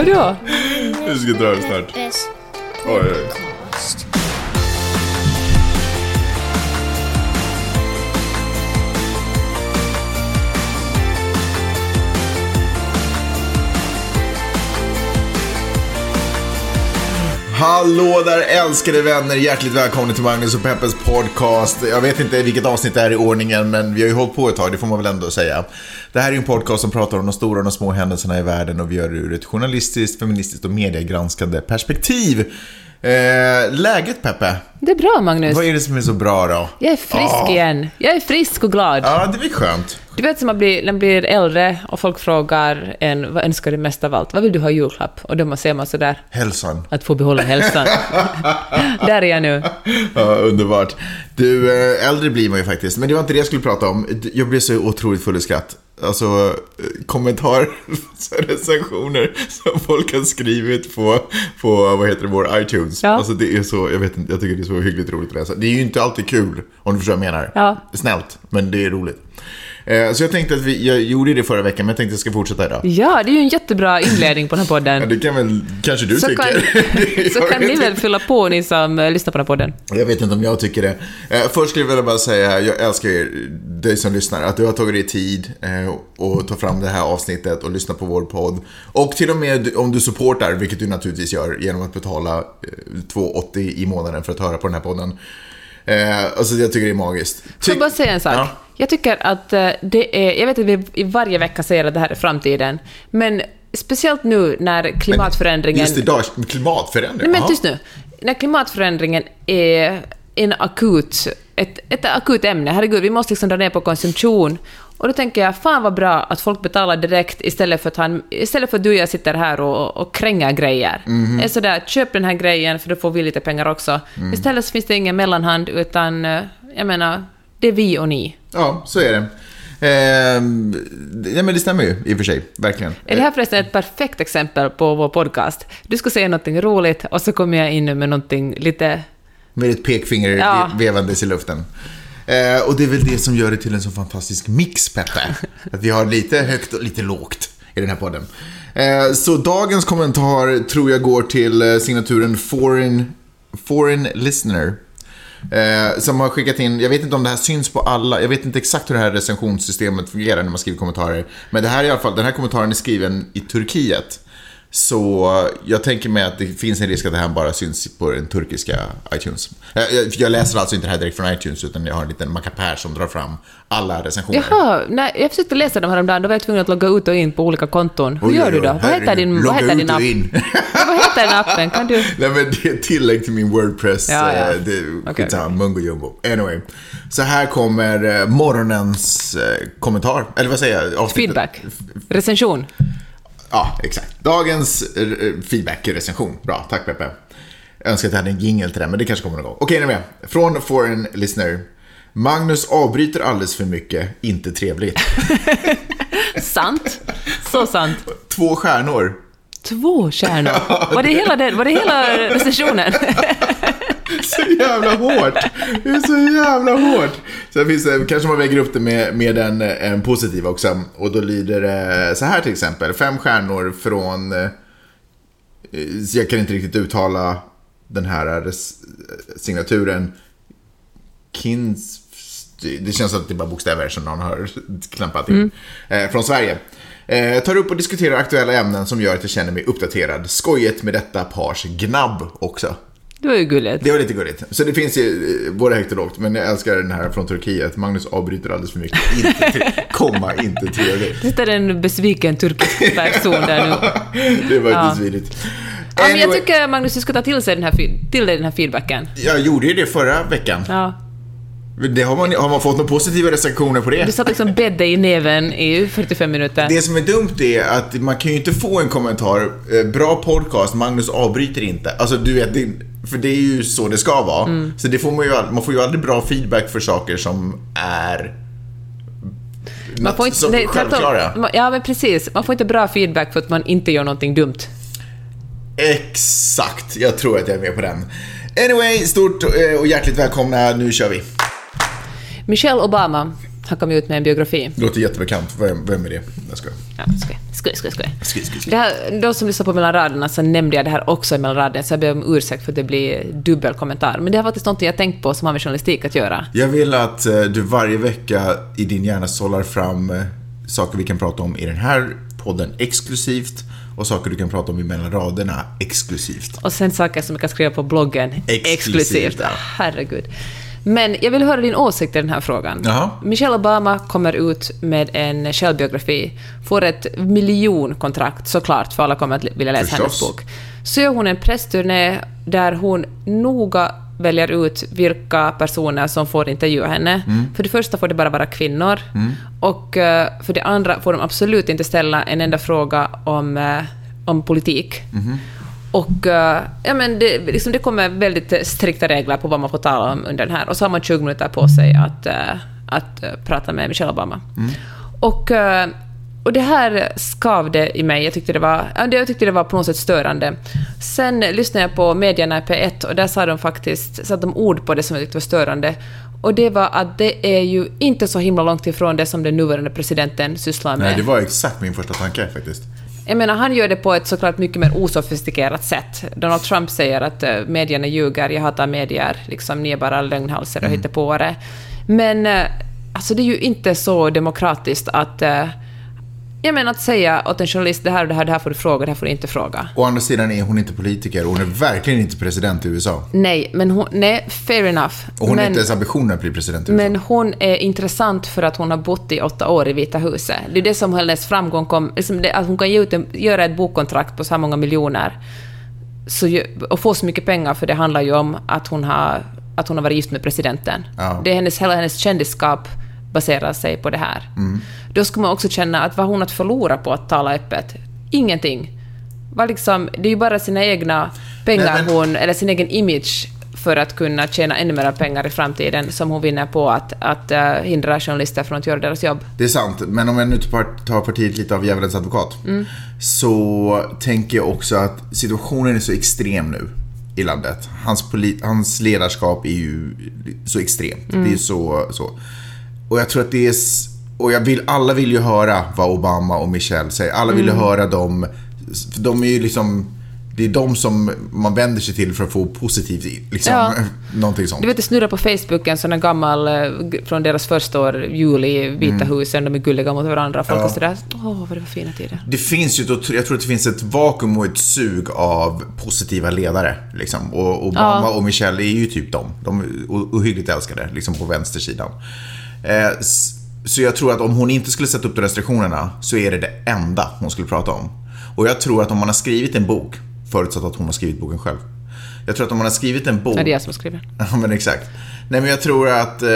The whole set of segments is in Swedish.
Vadå? Du ska dra det snart. Oj, oj. Hallå där älskade vänner, hjärtligt välkomna till Magnus och Peppes podcast. Jag vet inte vilket avsnitt det är i ordningen, men vi har ju hållit på ett tag, det får man väl ändå säga. Det här är ju en podcast som pratar om de stora och de små händelserna i världen och vi gör det ur ett journalistiskt, feministiskt och mediegranskande perspektiv. Eh, läget Peppe? Det är bra, Magnus. Vad är det som är så bra då? Jag är frisk Ja. igen. Jag är frisk och glad. Ja, det blir skönt. Du vet som man blir, när man blir äldre och folk frågar en vad önskar du mest av allt? Vad vill du ha i julklapp? Och då säger man sådär Hälsan. att få behålla hälsan. Där är jag nu. Ja, underbart. Du, eh, äldre blir man ju faktiskt. Men det var inte det jag skulle prata om. Jag blev så otroligt full i skratt. Alltså, eh, kommentarer, recensioner som folk har skrivit på, på vad heter det, vår iTunes. Ja. Alltså det är så, jag vet inte, jag tycker det är så hyggligt roligt att läsa. Det är ju inte alltid kul, om du förstår vad jag menar. Ja. Snällt, men det är roligt. Eh, Så jag tänkte att vi, jag gjorde det förra veckan, men jag tänkte att jag ska fortsätta idag. Ja, det är ju en jättebra inledning på den här Ja, podden. det kan väl, kanske du Så tycker. kan, så kan ni väl fylla på, ni som eh, lyssnar på den här podden. Jag vet inte om jag tycker det. Eh, först skulle jag vilja bara säga, jag älskar er, dig som lyssnar, att du har tagit dig tid och ta fram det här avsnittet och lyssna på vår podd. Och till och med om du supportar, vilket du naturligtvis gör genom att betala eh, 2,80 i månaden för att höra på den här podden. Alltså jag tycker det är magiskt. Får jag bara säga en sak? Ja. Jag tycker att eh, det är... Jag vet att vi i varje vecka säger att det här är framtiden, men speciellt nu när klimatförändringen... Just idag, klimatförändring. Nej, men tyst nu. När klimatförändringen är en akut, ett, ett akut ämne, herregud, vi måste liksom dra ner på konsumtion. Och då tänker jag, fan vad bra att folk betalar direkt istället för att, han, istället för att du och jag sitter här och, och krängar grejer. Det är sådär, köp den här grejen för då får vi lite pengar också. Mm. Istället så finns det ingen mellanhand, utan eh, jag menar, det är vi och ni. Ja, så är det. Eh, ja, men det stämmer ju i och för sig, verkligen. Är det här förresten ett perfekt exempel på vår podcast? Du ska säga någonting roligt och så kommer jag in med någonting lite... Med ett pekfinger Ja. vevandes i luften. Eh, och det är väl det som gör det till en så fantastisk mix, Peppe. Att vi har lite högt och lite lågt i den här podden. Eh, så dagens kommentar tror jag går till eh, signaturen Foreign, Foreign Listener. Eh, som har skickat in, jag vet inte om det här syns på alla, jag vet inte exakt hur det här recensionssystemet fungerar när man skriver kommentarer. Men det här är i alla fall, den här kommentaren är skriven i Turkiet. Så jag tänker mig att det finns en risk att det här bara syns på den turkiska iTunes. Jag, läser alltså inte det här direkt från iTunes utan jag har en liten mackapär som drar fram alla recensioner. Jaha, nej, jag försökte läsa dem häromdagen, då var jag tvungen att logga ut och in på olika konton. Hur gör du då? Vad heter din, vad heter din app? Ja, vad heter den appen? Kan du... Nej men det är tillägg till min Wordpress. Ja, ja. eh, Det, Okej. skitsamma, mungo jumbo. Anyway. Så här kommer eh, morgonens eh, kommentar. Eller vad säger jag? Feedback. Recension. Ja, exakt. Dagens eh, feedback-recension. Bra, tack Peppe. Jag önskar att jag hade en jingle till den, men det kanske kommer någon gång. Okej, är ni med? Från Foreign Listener. Magnus avbryter alldeles för mycket, inte trevligt. Sant. Så sant. Två stjärnor. Två stjärnor. Var det hela, den, var det hela recensionen? Så jävla hårt. Det är så jävla hårt. Sen finns det, kanske man väger upp det med, med en, en positiv också. Och då lyder det så här till exempel. Fem stjärnor från... eh, Jag kan inte riktigt uttala den här signaturen. Kins... Det känns som att det är bara bokstäver som någon har klampat in. Eh, från Sverige. Eh, tar upp och diskuterar aktuella ämnen som gör att jag känner mig uppdaterad. Skojigt med detta pars gnabb också. Det var ju gulligt. Det var lite gulligt. Så det finns ju både högt och lågt. Men jag älskar den här från Turkiet. Magnus avbryter alldeles för mycket. Inte till, komma, inte trevligt. Det sitter en besviken turkisk person där nu. Det var Ja. lite svidigt. Ja, men jag tycker Magnus, du ska ta till, sig den här, till dig den här feedbacken. jag gjorde ju det förra veckan. Ja. Det har, man, har man fått några positiva recensioner på det? Du satt liksom bädda i näven i 45 minuter. Det som är dumt är att man kan ju inte få en kommentar, eh, bra podcast, Magnus avbryter inte. Alltså du vet, det, för det är ju så det ska vara. Mm. Så det får man, ju, man får ju aldrig bra feedback för saker som är Man får inte, som nej, självklara. Ja, men precis. Man får inte bra feedback för att man inte gör någonting dumt. Exakt, jag tror att jag är med på den. Anyway, stort eh, och hjärtligt välkomna, nu kör vi. Michelle Obama Han kom ut med en biografi. Det låter jättebekant. Vem, vem är det? Jag skojar. Ja, skoj, skoj, skoj. skoj. Skoj, skoj, skoj. Det här, de som lyssnar på mellan raderna så nämnde jag det här också i mellan raderna, så jag ber om ursäkt för att det blir dubbel kommentar. Men det är faktiskt något jag tänkt på som har med journalistik att göra. Jag vill att eh, du varje vecka i din hjärna sållar fram eh, saker vi kan prata om i den här podden exklusivt och saker du kan prata om i mellan raderna exklusivt. Och sen saker som jag kan skriva på bloggen Exklusivt, exklusivt. ja. Herregud. Men jag vill höra din åsikt i den här frågan. Jaha. Michelle Obama kommer ut med en självbiografi, får ett miljonkontrakt såklart, för alla kommer att vilja läsa hennes Förstås. bok. Så gör hon en pressturné där hon noga väljer ut vilka personer som får intervjua henne. Mm. För det första får det bara vara kvinnor. Och eh, för det andra får de absolut inte ställa en enda fråga om, eh, om politik. Mhm. Och eh, ja, men det, liksom, det kommer väldigt strikta regler på vad man får tala om under den här. Och så har man 20 minuter på sig att, eh, att eh, prata med Michelle Obama. Och, eh, och det här skavde i mig. Jag tyckte, det var, jag tyckte det var på något sätt störande. Sen lyssnade jag på medierna i P1 och där sa de faktiskt satte de ord på det som jag tyckte var störande. Och det var att det är ju inte så himla långt ifrån det som den nuvarande presidenten sysslar med. Nej, det var exakt min första tanke faktiskt. Jag menar, han gör det på ett såklart mycket mer osofistikerat sätt. Donald Trump säger att uh, medierna ljuger, jag hatar medier, liksom, ni är bara lögnhalsar och Mm. hittepåare. Men uh, alltså, det är ju inte så demokratiskt att... Jag menar att säga åt en journalist det här och det här, det här får du fråga, det här får du inte fråga. Å andra sidan är hon inte politiker och hon är verkligen inte president i USA. Nej, men hon... Nej, fair enough. Och hon har men, inte ens ambitionen att bli president i USA. men hon är intressant för att hon har bott i åtta år i Vita huset. Det är det som hennes framgång kom... Liksom det, att hon kan ge ut en, göra ett bokkontrakt på så här många miljoner så, och få så mycket pengar, för det handlar ju om att hon har, att hon har varit gift med presidenten. Ja. Det är hennes, hela hennes kändisskap baserar sig på det här. Mm. Då ska man också känna att vad hon har att förlora på att tala öppet? Ingenting. Vad liksom, det är ju bara sina egna pengar Nej, men- hon, eller sin egen image för att kunna tjäna ännu mer pengar i framtiden som hon vinner på att, att eh, hindra journalister från att göra deras jobb. Det är sant, men om jag nu tar partiet lite av djävulens advokat. Mm. Så tänker jag också att situationen är så extrem nu i landet. Hans, hans ledarskap är ju så extremt. Mm. Det är så, så. Och jag tror att det är... Och jag vill, alla vill ju höra vad Obama och Michelle säger. Alla vill ju Mm. höra dem. För de är ju liksom... Det är de som man vänder sig till för att få positivt, liksom, Ja. någonting sånt. Du vet, det snurrar på Facebook en sån här gammal eh, från deras första år, jul i Vita husen, de är gulliga mot varandra. Folk Mm. Ja. är sådär, åh, vad det var fina tider. Det finns ju, jag tror att det finns ett vakuum och ett sug av positiva ledare. Liksom. Och Obama Ja. och Michelle är ju typ dem. De är ohyggligt älskade, liksom på vänstersidan. Eh, så jag tror att om hon inte skulle sätta upp de restriktionerna så är det det enda hon skulle prata om. Och jag tror att om man har skrivit en bok, förutsatt att hon har skrivit boken själv. Jag tror att om man har skrivit en bok... Ja, det är jag som skriver. Ja, men exakt. Nej, men jag tror att eh,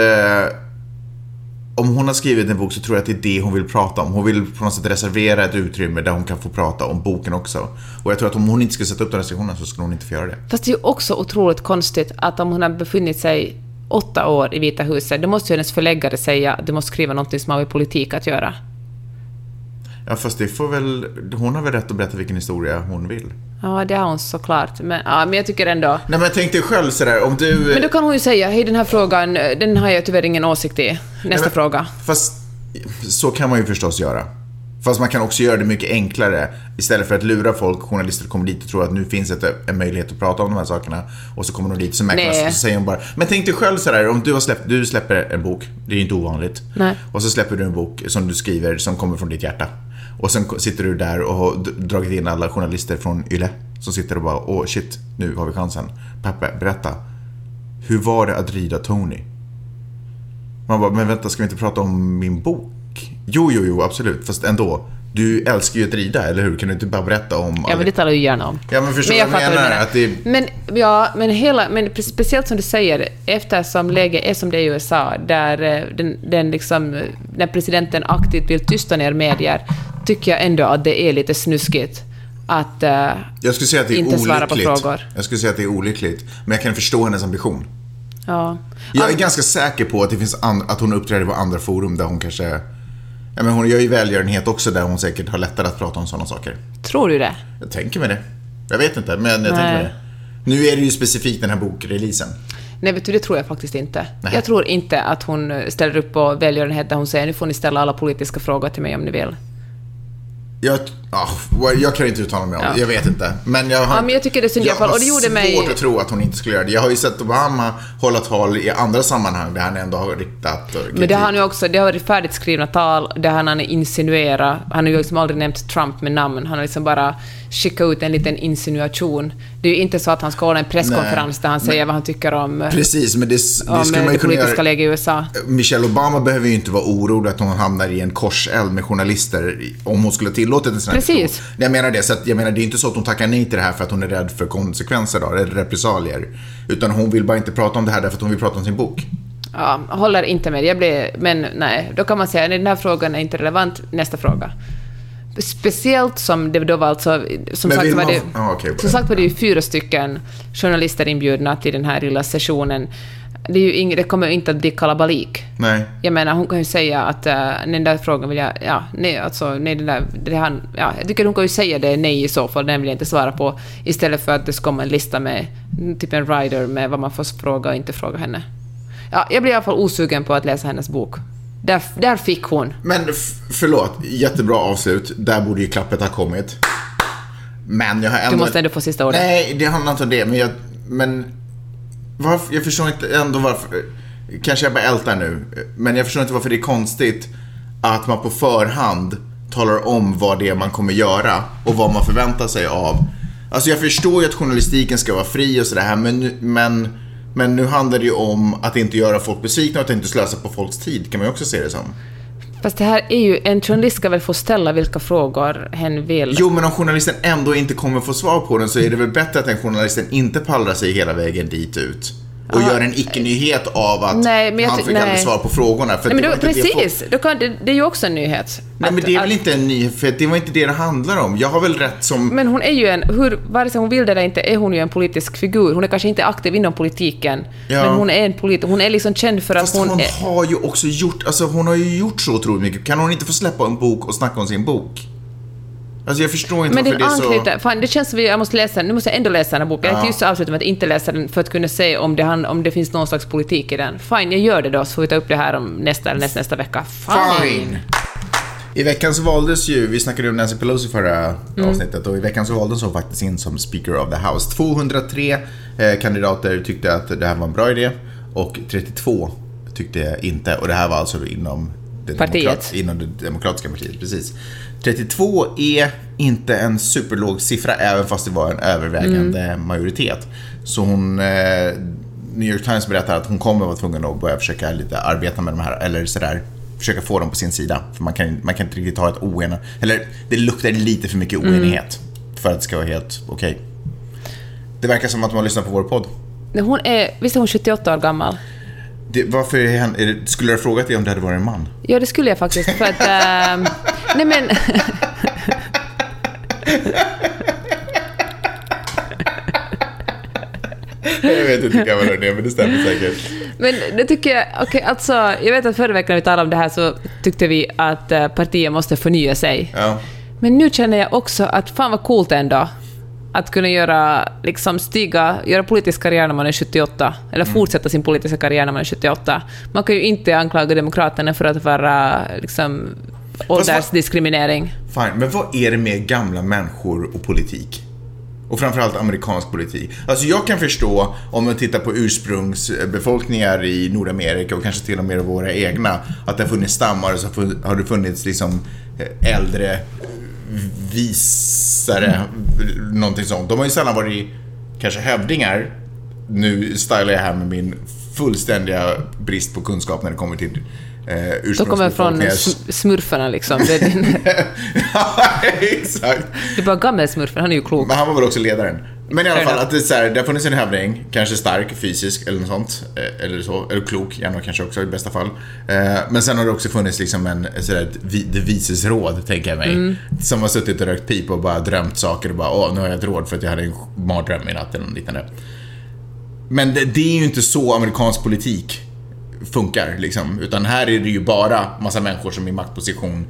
om hon har skrivit en bok så tror jag att det är det hon vill prata om. Hon vill på något sätt reservera ett utrymme där hon kan få prata om boken också. Och jag tror att om hon inte skulle sätta upp den restriktionen så skulle hon inte få göra det. Fast det är ju också otroligt konstigt att om hon har befunnit sig åtta år i Vita huset, då måste ju hennes förläggare säga att du måste skriva någonting som har med politik att göra. Ja, fast det får väl... Hon har väl rätt att berätta vilken historia hon vill. Ja, det har hon såklart. Men, ja, men jag tycker ändå... Nej, men tänk dig själv sådär, om du... Men då kan hon ju säga, hej den här frågan, den har jag tyvärr ingen åsikt i. Nästa men- fråga. Fast så kan man ju förstås göra. Fast man kan också göra det mycket enklare. Istället för att lura folk, journalister kommer dit och tror att nu finns ett, en möjlighet att prata om de här sakerna. Och så kommer de dit så märker man så säger de bara. Men tänk dig själv sådär, om du, har släppt, du släpper en bok. Det är ju inte ovanligt. Nej. Och så släpper du en bok som du skriver som kommer från ditt hjärta. Och sen sitter du där och har dragit in alla journalister från YLE. Som sitter och bara, åh shit, nu har vi chansen. Peppe, berätta. Hur var det att rida Tony? Man bara, men vänta, ska vi inte prata om min bok? Jo, jo, jo, absolut. Fast ändå. Du älskar ju att rida, eller hur? Kan du inte bara berätta om... Ja, men det talar jag ju gärna om. Ja, men förstår jag vad jag menar? du Att det... Men, ja, men, hela, men speciellt som du säger, eftersom läget är som det är i USA, där, eh, den, den liksom, eh, när presidenten aktivt vill tysta ner medier, tycker jag ändå att det är lite snuskigt att... eh, Jag skulle säga att det är Inte svara på olyckligt. frågor. Jag skulle säga att det är olyckligt. Men jag kan förstå hennes ambition. ja. Jag är ganska säker på att, det finns an- att hon uppträder på andra forum där hon kanske... Ja, men hon gör ju välgörenhet också där hon säkert har lättare att prata om sådana saker. Tror du det? Jag tänker mig det. Jag vet inte, men jag tänker Nej. mig det. Nu är det ju specifikt den här bokreleasen. Nej, vet du, det tror jag faktiskt inte. Nej. Jag tror inte att hon ställer upp på välgörenhet där hon säger nu får ni ställa alla politiska frågor till mig om ni vill. Jag, ah, jag kan inte uttala mig om det, Ja. jag vet inte. Men jag har, Ja, men jag tycker det är synd i alla fall, och det gjorde mig- svårt att tro att hon inte skulle göra det. Jag har ju sett Obama hålla tal i andra sammanhang där han ändå har riktat eh. Men det har han ju också, det har varit färdigt skrivna tal där han har insinuerat, han har ju liksom aldrig nämnt Trump med namn, han har liksom bara skickat ut en liten insinuation. Det är ju inte så att han ska hålla en presskonferens Nej, där han men- säger vad han tycker om, eh, Precis, men det, det skulle eh, man ju kunna göra. läget i USA. Michelle Obama behöver ju inte vara orolig att hon hamnar i en korseld med journalister om hon skulle ha tillåtit en sån här Precis. Jag menar det, så att, jag menar det är inte så att hon tackar nej till det här för att hon är rädd för konsekvenser då, eller repressalier. Utan hon vill bara inte prata om det här därför att hon vill prata om sin bok. Ja, håller inte med. Jag blir, men nej, då kan man säga att den här frågan är inte relevant. Nästa fråga. Speciellt som det då var alltså, som Men sagt var man- det, Ja, okej. som sagt var det ju fyra stycken journalister inbjudna till den här lilla sessionen. Det, är ju inget, det kommer ju inte att bli kalabalik. Nej. Jag menar, hon kan ju säga att uh, den där frågan vill jag... Ja, nej, alltså, nej, den där... Det han, ja, jag tycker hon kan ju säga det nej i så fall, den vill jag inte svara på, istället för att det ska komma en lista med typ en rider med vad man får fråga och inte fråga henne. Ja, jag blir i alla fall osugen på att läsa hennes bok. Där, där fick hon. Men förlåt, jättebra avslut. Där borde ju klappet ha kommit. Men jag har ändå... Du måste ändå få sista ordet. Nej, det handlar inte om det. Men jag... Men... Varför, jag förstår inte ändå varför... Kanske jag bara ältar nu. Men jag förstår inte varför det är konstigt att man på förhand talar om vad det är man kommer göra och vad man förväntar sig av. Alltså jag förstår ju att journalistiken ska vara fri och sådär men, men, men nu handlar det ju om att inte göra folk besvikna och att inte slösa på folks tid kan man ju också se det som. Fast det här är ju... En journalist ska väl få ställa vilka frågor hen vill. Jo, men om journalisten ändå inte kommer få svar på den så är det väl bättre att den journalisten inte pallrar sig hela vägen dit ut. Och gör en icke-nyhet av att Nej, men han fick aldrig svar på frågorna. För Nej, men det då, det precis, då kan, det, det är ju också en nyhet. Nej, men Att- det är att- väl inte en nyhet, för det var inte det det handlar om. Jag har väl rätt som... Men hon är ju en, hur, vare sig hon vill det eller inte, är hon ju en politisk figur. Hon är kanske inte aktiv inom politiken, Ja. men hon är en polit, hon är liksom känd för att Fast hon hon är... har ju också gjort, alltså hon har ju gjort så otroligt mycket. Kan hon inte få släppa en bok och snacka om sin bok? Alltså jag förstår inte Men varför det är så... anknyter, fan det känns som att jag måste läsa den, nu måste jag ändå läsa den här boken. Jag Ja. tänkte just avsluta med att inte läsa den för att kunna se om det, han, om det finns någon slags politik i den. Fine, jag gör det då, så får vi ta upp det här om nästa eller nästa, nästa vecka. Fine! I veckan så valdes ju, vi snackade om Nancy Pelosi förra Mm. avsnittet och i veckan så valdes hon faktiskt in som Speaker of the House. 203 eh, kandidater tyckte att det här var en bra idé och 32 tyckte inte och det här var alltså inom det, demokrat, inom det demokratiska partiet. Precis. 32 är inte en superlåg siffra även fast det var en övervägande Mm. majoritet. Så hon, eh, New York Times berättar att hon kommer vara tvungen att börja försöka lite arbeta med de här, eller sådär, försöka få dem på sin sida. För man kan, man kan inte riktigt ha ett oenighet, eller det luktar lite för mycket oenighet för att det ska vara helt okej. Det verkar som att de har lyssnat på vår podd. Hon är, visst är hon 78 år gammal? Det, varför är är det, skulle du ha frågat dig om det hade varit en man? Ja, det skulle jag faktiskt, för att... ehm, nej men... Jag vet inte vilka var det, men det stämmer säkert. Men det tycker jag, okej alltså, jag vet att förra veckan när vi talade om det här så tyckte vi att eh, partiet måste förnya sig. Ja. Men nu känner jag också att fan vad coolt ändå att kunna göra, liksom stiga, göra politisk karriär när man är 78, eller fortsätta sin politiska karriär när man är 78. Man kan ju inte anklaga Demokraterna för att vara liksom åldersdiskriminering. Fine, men vad är det med gamla människor och politik? Och framförallt amerikansk politik. Alltså jag kan förstå om man tittar på ursprungsbefolkningar i Nordamerika och kanske till och med våra egna. Att det har funnits stammar och så har det funnits liksom eh, äldre visare, någonting sånt. De har ju sällan varit kanske hövdingar. Nu stylar jag här med min fullständiga brist på kunskap när det kommer till eh, De kommer från sm- smurfarna liksom. Det är, din, Ja, exakt. är bara gammelsmurfen, han är ju klok. Men han var väl också ledaren. Men i alla fall, att det, är så här, det har funnits en hövding, kanske stark fysisk eller något sånt. eh, Eller så, eller klok gärna kanske också i bästa fall. Eh, Men sen har det också funnits liksom en, så där, ett det vises råd, tänker jag mig. Mm. Som har suttit och rökt pipa och bara drömt saker och bara åh, nu har jag ett råd för att jag hade en mardröm i natt eller något liknande. Men det, det är ju inte så amerikansk politik funkar liksom. Utan här är det ju bara massa människor som i maktposition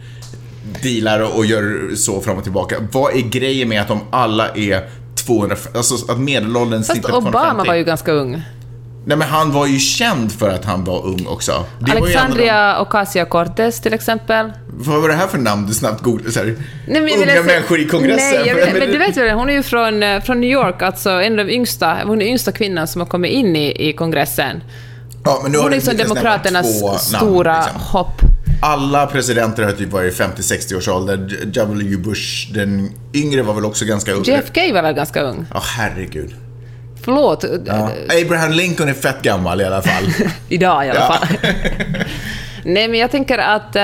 dealar och gör så fram och tillbaka. Vad är grejen med att de alla är 200, alltså att medelåldern Fast Obama 250? var ju ganska ung. Nej men han var ju känd för att han var ung också. Det de- Alexandria Ocasio-Cortez till exempel. Vad var det här för namn du snabbt googlade? Nej, men unga säga- människor i kongressen. Nej, vet, Men- men du vet väl, hon är ju från, eh, från New York, alltså en av de yngsta, hon är yngsta kvinnan som har kommit in i, i kongressen. ja, men nu har Hon är liksom demokraternas två namn, stora liksom. hopp. Alla presidenter har typ varit i 50-60 års ålder. W. Bush, den yngre var väl också ganska ung. JFK var väl ganska ung? Ja, herregud. Förlåt. Ja. Abraham Lincoln är fett gammal i alla fall. Idag i alla Ja. fall. Nej, men jag tänker att... Uh,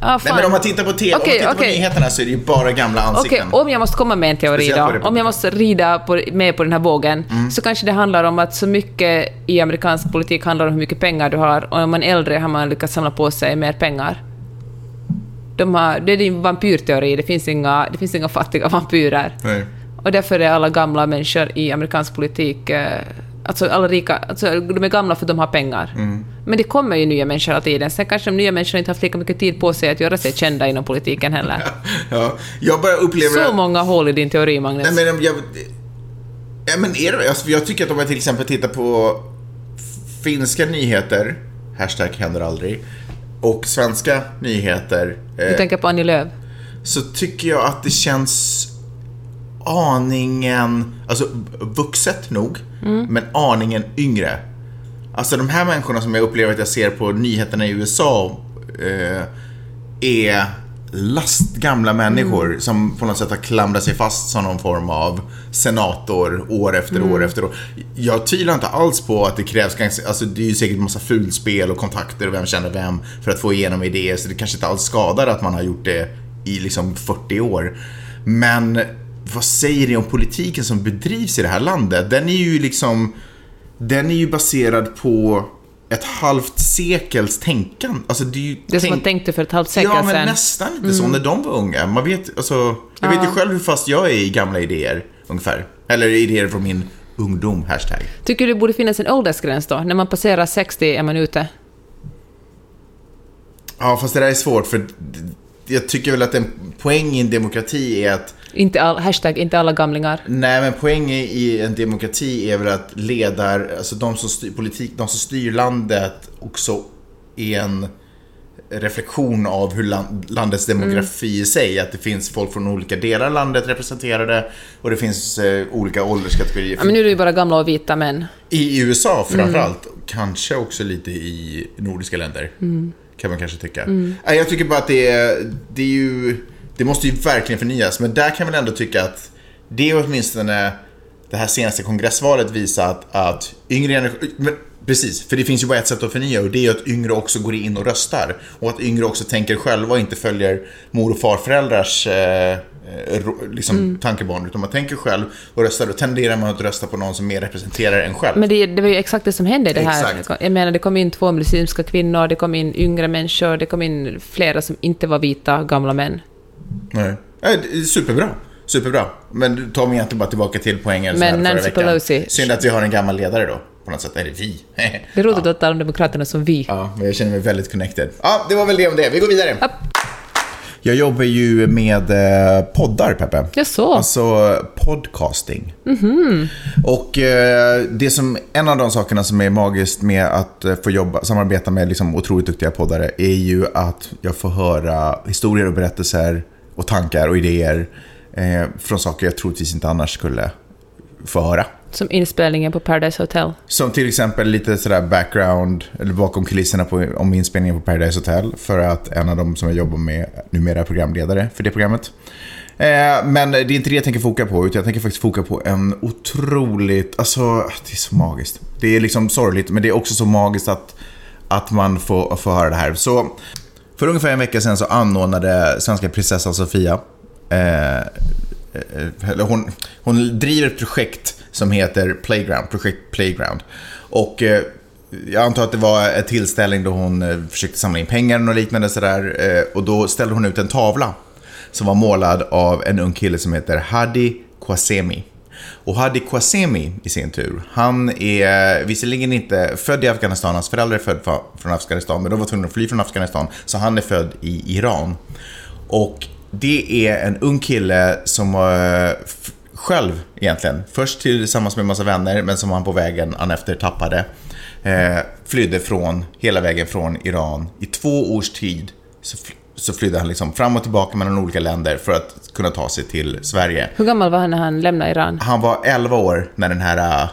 ah, fan. Nej, men om man tittar på TV, om Okej, man tittar på okej. nyheterna så är det ju bara gamla ansikten. om jag måste komma med en teori på då, om jag måste rida på, med på den här vågen, Mm. så kanske det handlar om att så mycket i amerikansk politik handlar om hur mycket pengar du har, och om man är äldre har man lyckats samla på sig mer pengar. De har, det är din vampyrteori, det finns inga, det finns inga fattiga vampyrer. Nej. Och därför är alla gamla människor i amerikansk politik, eh, alltså alla rika, alltså de är gamla för att de har pengar. Mm. Men det kommer ju nya människor hela tiden. Sen kanske de nya människorna inte haft lika mycket tid på sig att göra sig kända inom politiken heller. Ja, jag bara upplever... Så många hål i din teori, Magnus. Nej, men jag... Ja, men är det alltså, Jag tycker att om jag till exempel tittar på finska nyheter, hashtag händer aldrig, och svenska nyheter, Du eh, tänker på Annie Lööf? så tycker jag att det känns aningen, alltså vuxet nog, men aningen yngre. Alltså de här människorna som jag upplever att jag ser på nyheterna i USA eh, är lastgamla människor som på något sätt har klamrat sig fast som någon form av senator år efter år efter år. Jag tvivlar inte alls på att det krävs, ganska- alltså det är ju säkert massa fulspel och kontakter och vem känner vem för att få igenom idéer så det kanske inte alls skadar att man har gjort det i liksom 40 år. Men vad säger det om politiken som bedrivs i det här landet? Den är ju liksom, den är ju baserad på ett halvt sekels tänkande. Alltså det är ju Det som tänk- man tänkte för ett halvt sekel Ja, men sedan. nästan lite så när de var unga. Man vet, alltså, jag vet ju själv hur fast jag är i gamla idéer, ungefär. Eller idéer från min ungdom, hashtag. Tycker du det borde finnas en åldersgräns då? När man passerar 60 är man ute. Ja, fast det där är svårt för jag tycker väl att en poäng i en demokrati är att Inte all, hashtag inte alla gamlingar. Nej, men poängen i en demokrati är väl att ledar, alltså de som styr politik, de som styr landet också är en reflektion av hur land, landets demografi i sig. Att det finns folk från olika delar av landet representerade och det finns eh, olika ålderskategorier. Ja, men nu är det ju bara gamla och vita män. I USA framförallt, kanske också lite i nordiska länder. Kan man kanske tycka. Nej, Jag tycker bara att det är, det är ju, det måste ju verkligen förnyas. Men där kan väl ändå tycka att det är åtminstone det här senaste kongressvalet visat att yngre generationer, precis, för det finns ju bara ett sätt att förnya och det är att yngre också går in och röstar. Och att yngre också tänker själva och inte följer mor och farföräldrars eh, eh, liksom, tankebanor. Utan man tänker själv och röstar. Då tenderar man att rösta på någon som mer representerar en själv. Men det, det var ju exakt det som hände i det här. Exakt. Jag menar, det kom in två muslimska kvinnor, det kom in yngre människor, det kom in flera som inte var vita, gamla män. Nej. Superbra. Superbra. Men tar mig egentligen bara tillbaka till poängen Men Nancy. Pelosi- Synd att vi har en gammal ledare då. På något sätt. Är det vi? Det är roligt att tala om Demokraterna som vi. Ja, men jag känner mig väldigt connected. Ja, det var väl det om det. Vi går vidare. Upp. Jag jobbar ju med eh, poddar, Peppe. Jag så. Alltså podcasting. Och eh, det som, en av de sakerna som är magiskt med att eh, få jobba, samarbeta med liksom otroligt duktiga poddare är ju att jag får höra historier och berättelser och tankar och idéer eh, från saker jag troligtvis inte annars skulle få höra. Som inspelningen på Paradise Hotel. Som till exempel lite sådär background, eller bakom kulisserna på, om inspelningen på Paradise Hotel. För att en av dem som jag jobbar med numera är programledare för det programmet. Eh, men det är inte det jag tänker foka på, utan jag tänker faktiskt foka på en otroligt, alltså det är så magiskt. Det är liksom sorgligt, men det är också så magiskt att, att man får, får höra det här. Så för ungefär en vecka sedan så anordnade svenska prinsessan Sofia eh, Eh, eh, eller hon, hon driver ett projekt som heter Playground, projekt Playground. Och eh, jag antar att det var en tillställning då hon försökte samla in pengar och liknande sådär. Och då ställde hon ut en tavla som var målad av en ung kille som heter Hadi Kwasemi. Och Hadi Kwasemi i sin tur, han är visserligen inte född i Afghanistan, hans föräldrar är födda från Afghanistan, men de var tvungna att fly från Afghanistan, så han är född i Iran. Och det är en ung kille som eh, själv egentligen, först tillsammans med en massa vänner, men som han på vägen han efter tappade. eh, flydde från, hela vägen från Iran. I två års tid så, så flydde han liksom fram och tillbaka mellan olika länder för att kunna ta sig till Sverige. Hur gammal var han när han lämnade Iran? Han var 11 år när den här äh,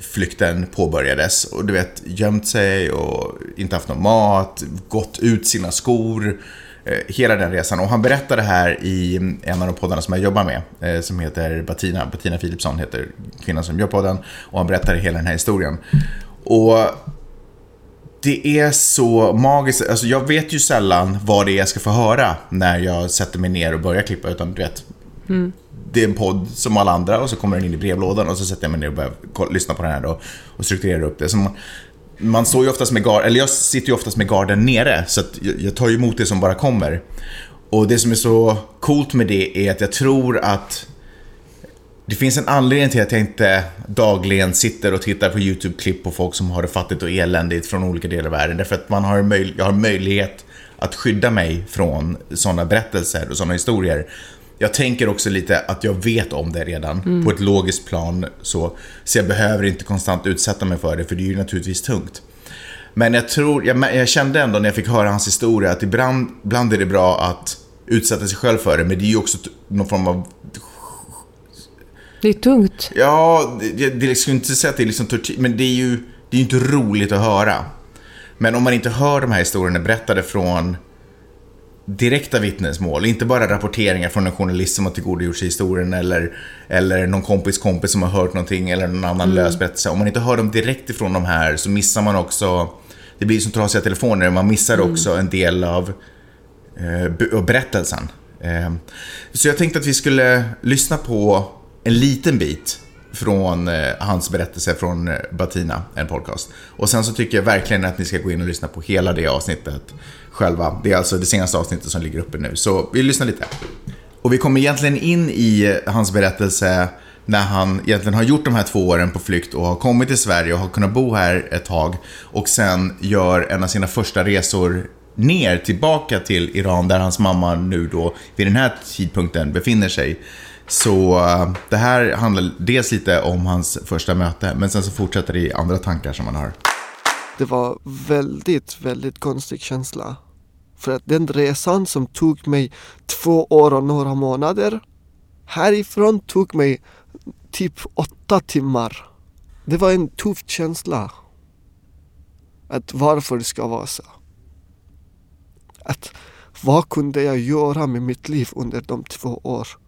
flykten påbörjades och du vet gömt sig och inte haft någon mat, gått ut sina skor, Eh, hela den resan. Och han berättar det här i en av de poddarna som jag jobbar med, eh, som heter Bettina, Bettina Philipsson heter kvinnan som gör podden, och han berättar hela den här historien. Och det är så magiskt, alltså jag vet ju sällan vad det är jag ska få höra när jag sätter mig ner och börjar klippa, utan du vet, det är en podd som alla andra och så kommer den in i brevlådan och så sätter jag mig ner och börjar lyssna på den här då och strukturerar upp det. Så man, man står ju oftast med garden, eller jag sitter ju oftast med garden nere så att jag, tar ju emot det som bara kommer. Och det som är så coolt med det är att jag tror att det finns en anledning till att jag inte dagligen sitter och tittar på YouTube-klipp på folk som har det fattigt och eländigt från olika delar av världen. Därför att man har möj- jag har möjlighet att skydda mig från sådana berättelser och sådana historier. Jag tänker också lite att jag vet om det redan på ett logiskt plan. Så, så jag behöver inte konstant utsätta mig för det, för det är ju naturligtvis tungt. Men jag tror, jag, jag kände ändå när jag fick höra hans historia att ibland, ibland är det bra att utsätta sig själv för det, men det är ju också någon form av Det är tungt. Ja, det, det jag skulle inte säga att det är liksom tortyr, men det är ju det är inte roligt att höra. Men om man inte hör de här historierna berättade från direkta vittnesmål, inte bara rapporteringar från en journalist som har tillgodogjort sig historien eller, eller någon kompis kompis som har hört någonting eller någon annan lös berättelse. Om man inte hör dem direkt ifrån de här så missar man också, det blir som trasiga telefoner, man missar också en del av eh, be- berättelsen. Eh, Så jag tänkte att vi skulle lyssna på en liten bit från eh, hans berättelse från eh, Batina, en podcast. Och sen så tycker jag verkligen att ni ska gå in och lyssna på hela det avsnittet själva. Det är alltså det senaste avsnittet som ligger uppe nu. Så vi lyssnar lite. Och vi kommer egentligen in i eh, hans berättelse när han egentligen har gjort de här två åren på flykt och har kommit till Sverige och har kunnat bo här ett tag och sen gör en av sina första resor ner tillbaka till Iran där hans mamma nu då vid den här tidpunkten befinner sig. Så eh, det här handlar dels lite om hans första möte men sen så fortsätter det i andra tankar som man har. Det var väldigt, väldigt konstig känsla. För att den resan som tog mig två år och några månader härifrån tog mig typ åtta timmar. Det var en tuff känsla. Att varför det ska vara så. Att vad kunde jag göra med mitt liv under de två åren.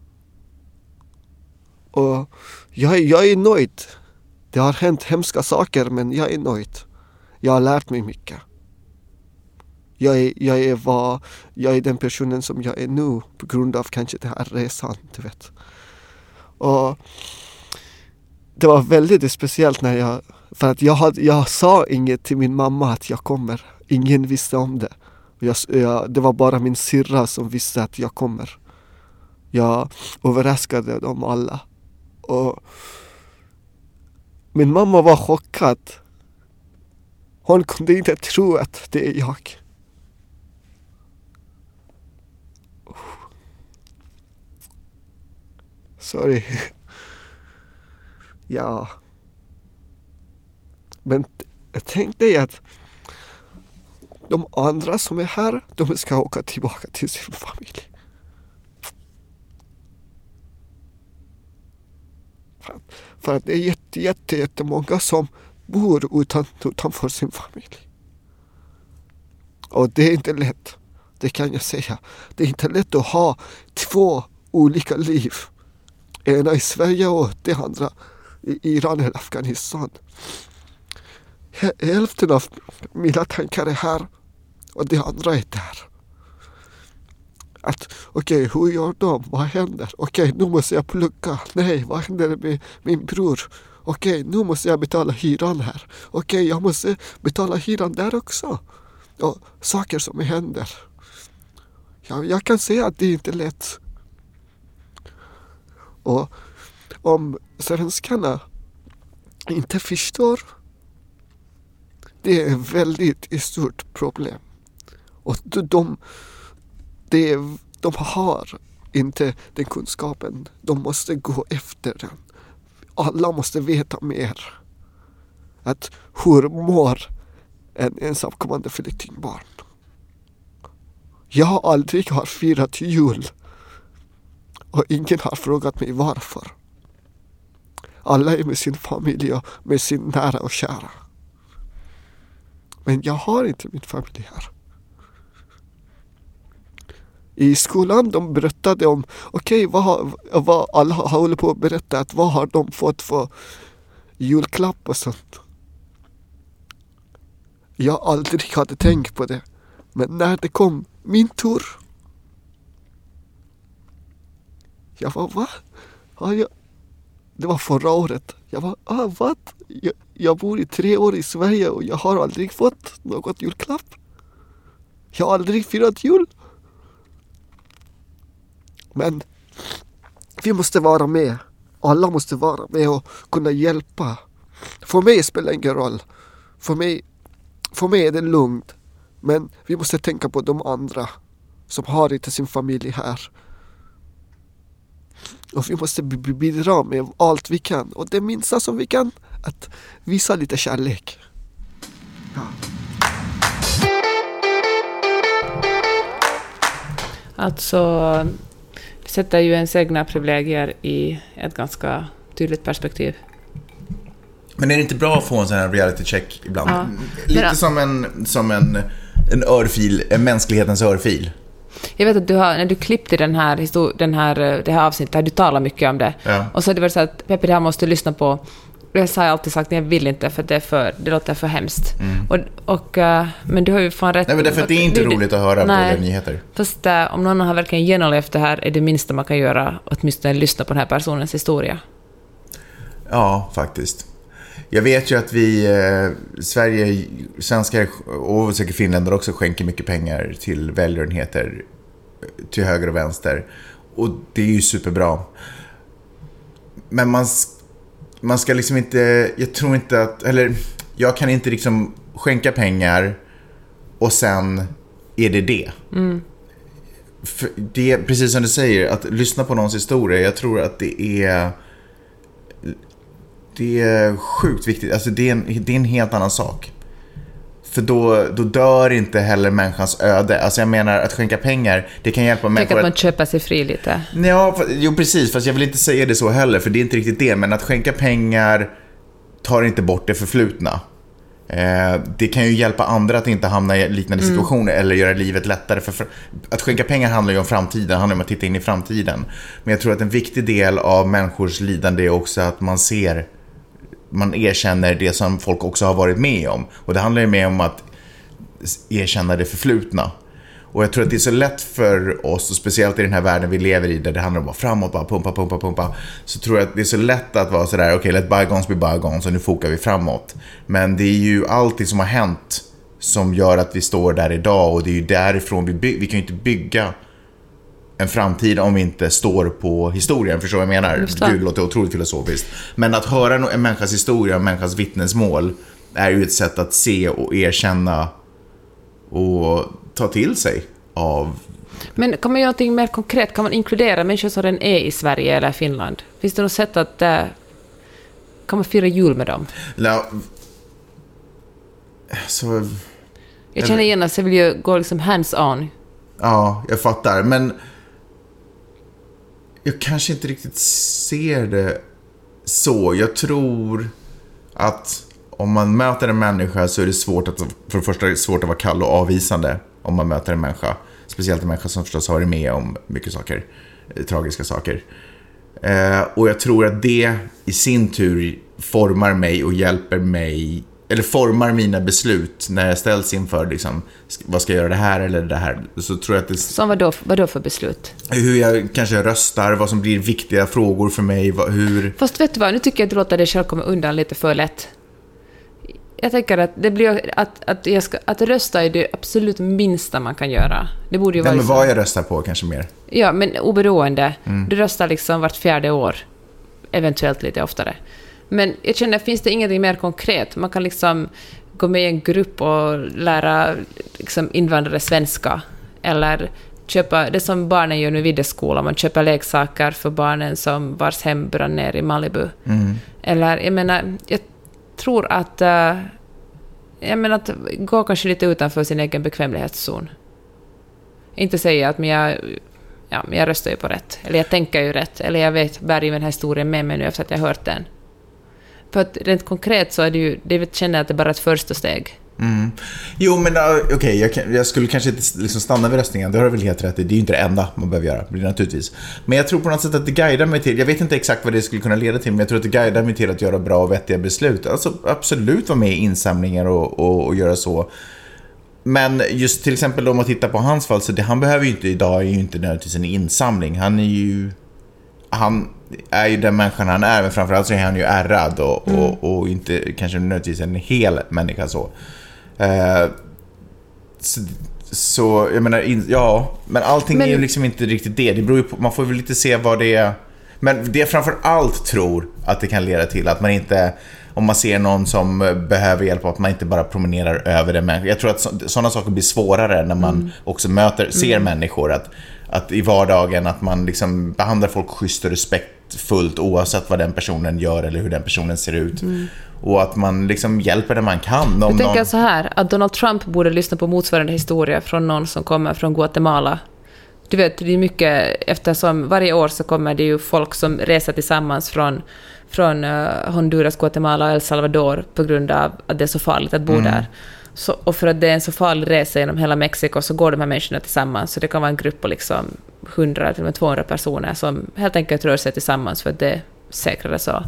Och jag, jag är nöjd. Det har hänt hemska saker men jag är nöjd. Jag har lärt mig mycket. Jag är, jag, är vad, jag är den personen som jag är nu på grund av kanske den här resan, du vet. Och det var väldigt speciellt när jag, för att jag, hade, jag sa inget till min mamma att jag kommer. Ingen visste om det. Jag, jag, det var bara min syrra som visste att jag kommer. Jag överraskade dem alla. Och min mamma var chockad. Hon kunde inte tro att det är jag. Sorry. Ja. Men jag tänk dig att de andra som är här, de ska åka tillbaka till sin familj. För för att det är jätte, jätte, jättemånga som bor utan, utanför sin familj. Och det är inte lätt. Det kan jag säga. Det är inte lätt att ha två olika liv. Ena i Sverige och det andra i Iran eller Afghanistan. Hälften av mina tankar är här och det andra är där. Att okej, hur gör de? Vad händer? Okej, nu måste jag plugga. Nej, vad händer med min bror? Okej, nu måste jag betala hyran här. Okej, jag måste betala hyran där också. Och saker som händer. Ja, jag kan säga att det inte är lätt. Och om svenskarna inte förstår det är ett väldigt stort problem. Och de, det, de har inte den kunskapen. De måste gå efter den. Alla måste veta mer. att hur mår en ensamkommande flyktingbarn? Jag har aldrig har firat jul och ingen har frågat mig varför. Alla är med sin familj och med sin nära och kära. Men jag har inte min familj här. I skolan de berättade om, okej vad, vad alla håller på att berätta, att vad har de fått för julklapp och sånt. Jag aldrig hade tänkt på det. Men när det kom min tur. Jag var va? Ja, jag, det var förra året. Jag var, ah, vad? Jag, jag bor i tre år i Sverige och jag har aldrig fått något julklapp. Jag har aldrig firat jul. Men vi måste vara med. Alla måste vara med och kunna hjälpa. För mig spelar det ingen roll. För mig, för mig är det lugnt. Men vi måste tänka på de andra som har inte sin familj här. Och vi måste bidra med allt vi kan. Och det minsta som vi kan, att visa lite kärlek. Alltså, sätter ju ens egna privilegier i ett ganska tydligt perspektiv. Men är det inte bra att få en sån här reality check ibland? Ja. Lite som en, som en, en örfil, en mänsklighetens örfil. Jag vet att du har, när du klippte den här, den här, eh, det här avsnittet, du talat mycket om det. Ja. Och så har det varit så att Peppe, det här måste du lyssna på. Jag har alltid sagt att jag vill inte för det, är för, det låter för hemskt. Och, och, eh, men du har ju fan rätt. Mm. Nej, men därför att det är inte Du- roligt att höra Nej. dåliga nyheter. Fast eh, om någon har verkligen genomlevt det här är det minsta man kan göra åtminstone lyssna på den här personens historia. Ja, faktiskt. Jag vet ju att vi, eh, Sverige, svenskar och säkert finländare också skänker mycket pengar till välgörenheter till höger och vänster. Och det är ju superbra. Men man, man ska liksom inte, jag tror inte att, eller jag kan inte liksom skänka pengar och sen är det det. För det är precis som du säger, att lyssna på någons historia, jag tror att det är det är sjukt viktigt. Alltså det är en, det är en helt annan sak. För då, då dör inte heller människans öde. Alltså jag menar att skänka pengar, det kan hjälpa Tänk människor att att... man köper sig fri lite. Ja, jo precis. Fast jag vill inte säga det så heller, för det är inte riktigt det. Men att skänka pengar tar inte bort det förflutna. Eh, det kan ju hjälpa andra att inte hamna i liknande situationer eller göra livet lättare. För, för att skänka pengar handlar ju om framtiden, handlar om att titta in i framtiden. Men jag tror att en viktig del av människors lidande är också att man ser, man erkänner det som folk också har varit med om. Och det handlar ju mer om att erkänna det förflutna. Och jag tror att det är så lätt för oss, och speciellt i den här världen vi lever i, där det handlar om att vara framåt, bara pumpa, pumpa, pumpa. Så tror jag att det är så lätt att vara sådär, okej, let bygons be bygons, och nu fokar vi framåt. Men det är ju allting som har hänt som gör att vi står där idag, och det är ju därifrån vi bygger, vi kan ju inte bygga en framtid om vi inte står på historien. Förstår du vad jag menar? Gud, det låter otroligt filosofiskt. Men att höra en människas historia, en människas vittnesmål, är ju ett sätt att se och erkänna och ta till sig av... Men kan man göra någonting mer konkret? Kan man inkludera människor som redan är i Sverige eller Finland? Finns det något sätt att... eh, kan man fira jul med dem? La, så, Jag känner igen att jag vill ju gå liksom hands-on. ja, jag fattar. Men jag kanske inte riktigt ser det så. Jag tror att om man möter en människa så är det svårt att, för det första är det svårt att vara kall och avvisande om man möter en människa. Speciellt en människa som förstås har varit med om mycket saker, eh, tragiska saker. Eh, och jag tror att det i sin tur formar mig och hjälper mig, eller formar mina beslut när jag ställs inför liksom, vad ska jag göra det här eller det här. Så tror jag att det Som vad då, vad då för beslut? hur jag kanske röstar, vad som blir viktiga frågor för mig, hur... Fast vet du vad, nu tycker jag att du låter dig själv komma undan lite för lätt. Jag tänker att det blir att, att, jag ska, att rösta är det absolut minsta man kan göra. Det borde ju vara... men liksom- vad jag röstar på kanske mer. Ja, men oberoende. Mm. Du röstar liksom vart fjärde år. Eventuellt lite oftare. Men jag känner, finns det ingenting mer konkret? Man kan liksom gå med i en grupp och lära liksom invandrare svenska. Eller köpa, det som barnen gör nu vid skolan, man köper leksaker för barnen som vars hem brann ner i Malibu. Mm. Eller, jag menar, jag, tror att... eh, jag menar att gå kanske lite utanför sin egen bekvämlighetszon. Inte säga att men jag, ja, men jag röstar ju på rätt, eller jag tänker ju rätt, eller jag vet, bär ju den här historien med mig nu efter att jag hört den. För att rent konkret så är det ju, det känner jag att det är bara ett första steg. Mm. Jo, men uh, okej, jag, jag skulle kanske inte liksom stanna vid röstningen. Det har du väl helt rätt i. Det är ju inte det enda man behöver göra, naturligtvis. Men jag tror på något sätt att det guidar mig till, jag vet inte exakt vad det skulle kunna leda till, men jag tror att det guidar mig till att göra bra och vettiga beslut. Alltså absolut vara med i insamlingar och, och, och göra så. Men just till exempel om man tittar på hans fall, så det han behöver ju inte idag är ju inte nödvändigtvis en insamling. Han är ju... Han är ju den människan han är, men framförallt så är han ju ärrad och, och, och inte kanske nödvändigtvis en hel människa så. Eh, så, så, jag menar, in, ja, men allting Men- är ju liksom inte riktigt det. Det beror på, man får väl lite se vad det är. Men det jag framför allt tror att det kan leda till att man inte, om man ser någon som eh, behöver hjälp, att man inte bara promenerar över den människan. Jag tror att sådana saker blir svårare när man också möter, ser människor. Att, att i vardagen, att man liksom behandlar folk schysst och respektfullt oavsett vad den personen gör eller hur den personen ser ut. Och att man liksom hjälper den man kan. Om Jag tänker någon... så här, att Donald Trump borde lyssna på motsvarande historia från någon som kommer från Guatemala. Du vet, det är mycket, eftersom varje år så kommer det ju folk som reser tillsammans från, från eh, Honduras, Guatemala och El Salvador på grund av att det är så farligt att bo Mm. där. Så, och för att det är en så farlig resa genom hela Mexiko så går de här människorna tillsammans. Så det kan vara en grupp på liksom 100 till och med 200 personer som helt enkelt rör sig tillsammans för att det är säkrare så.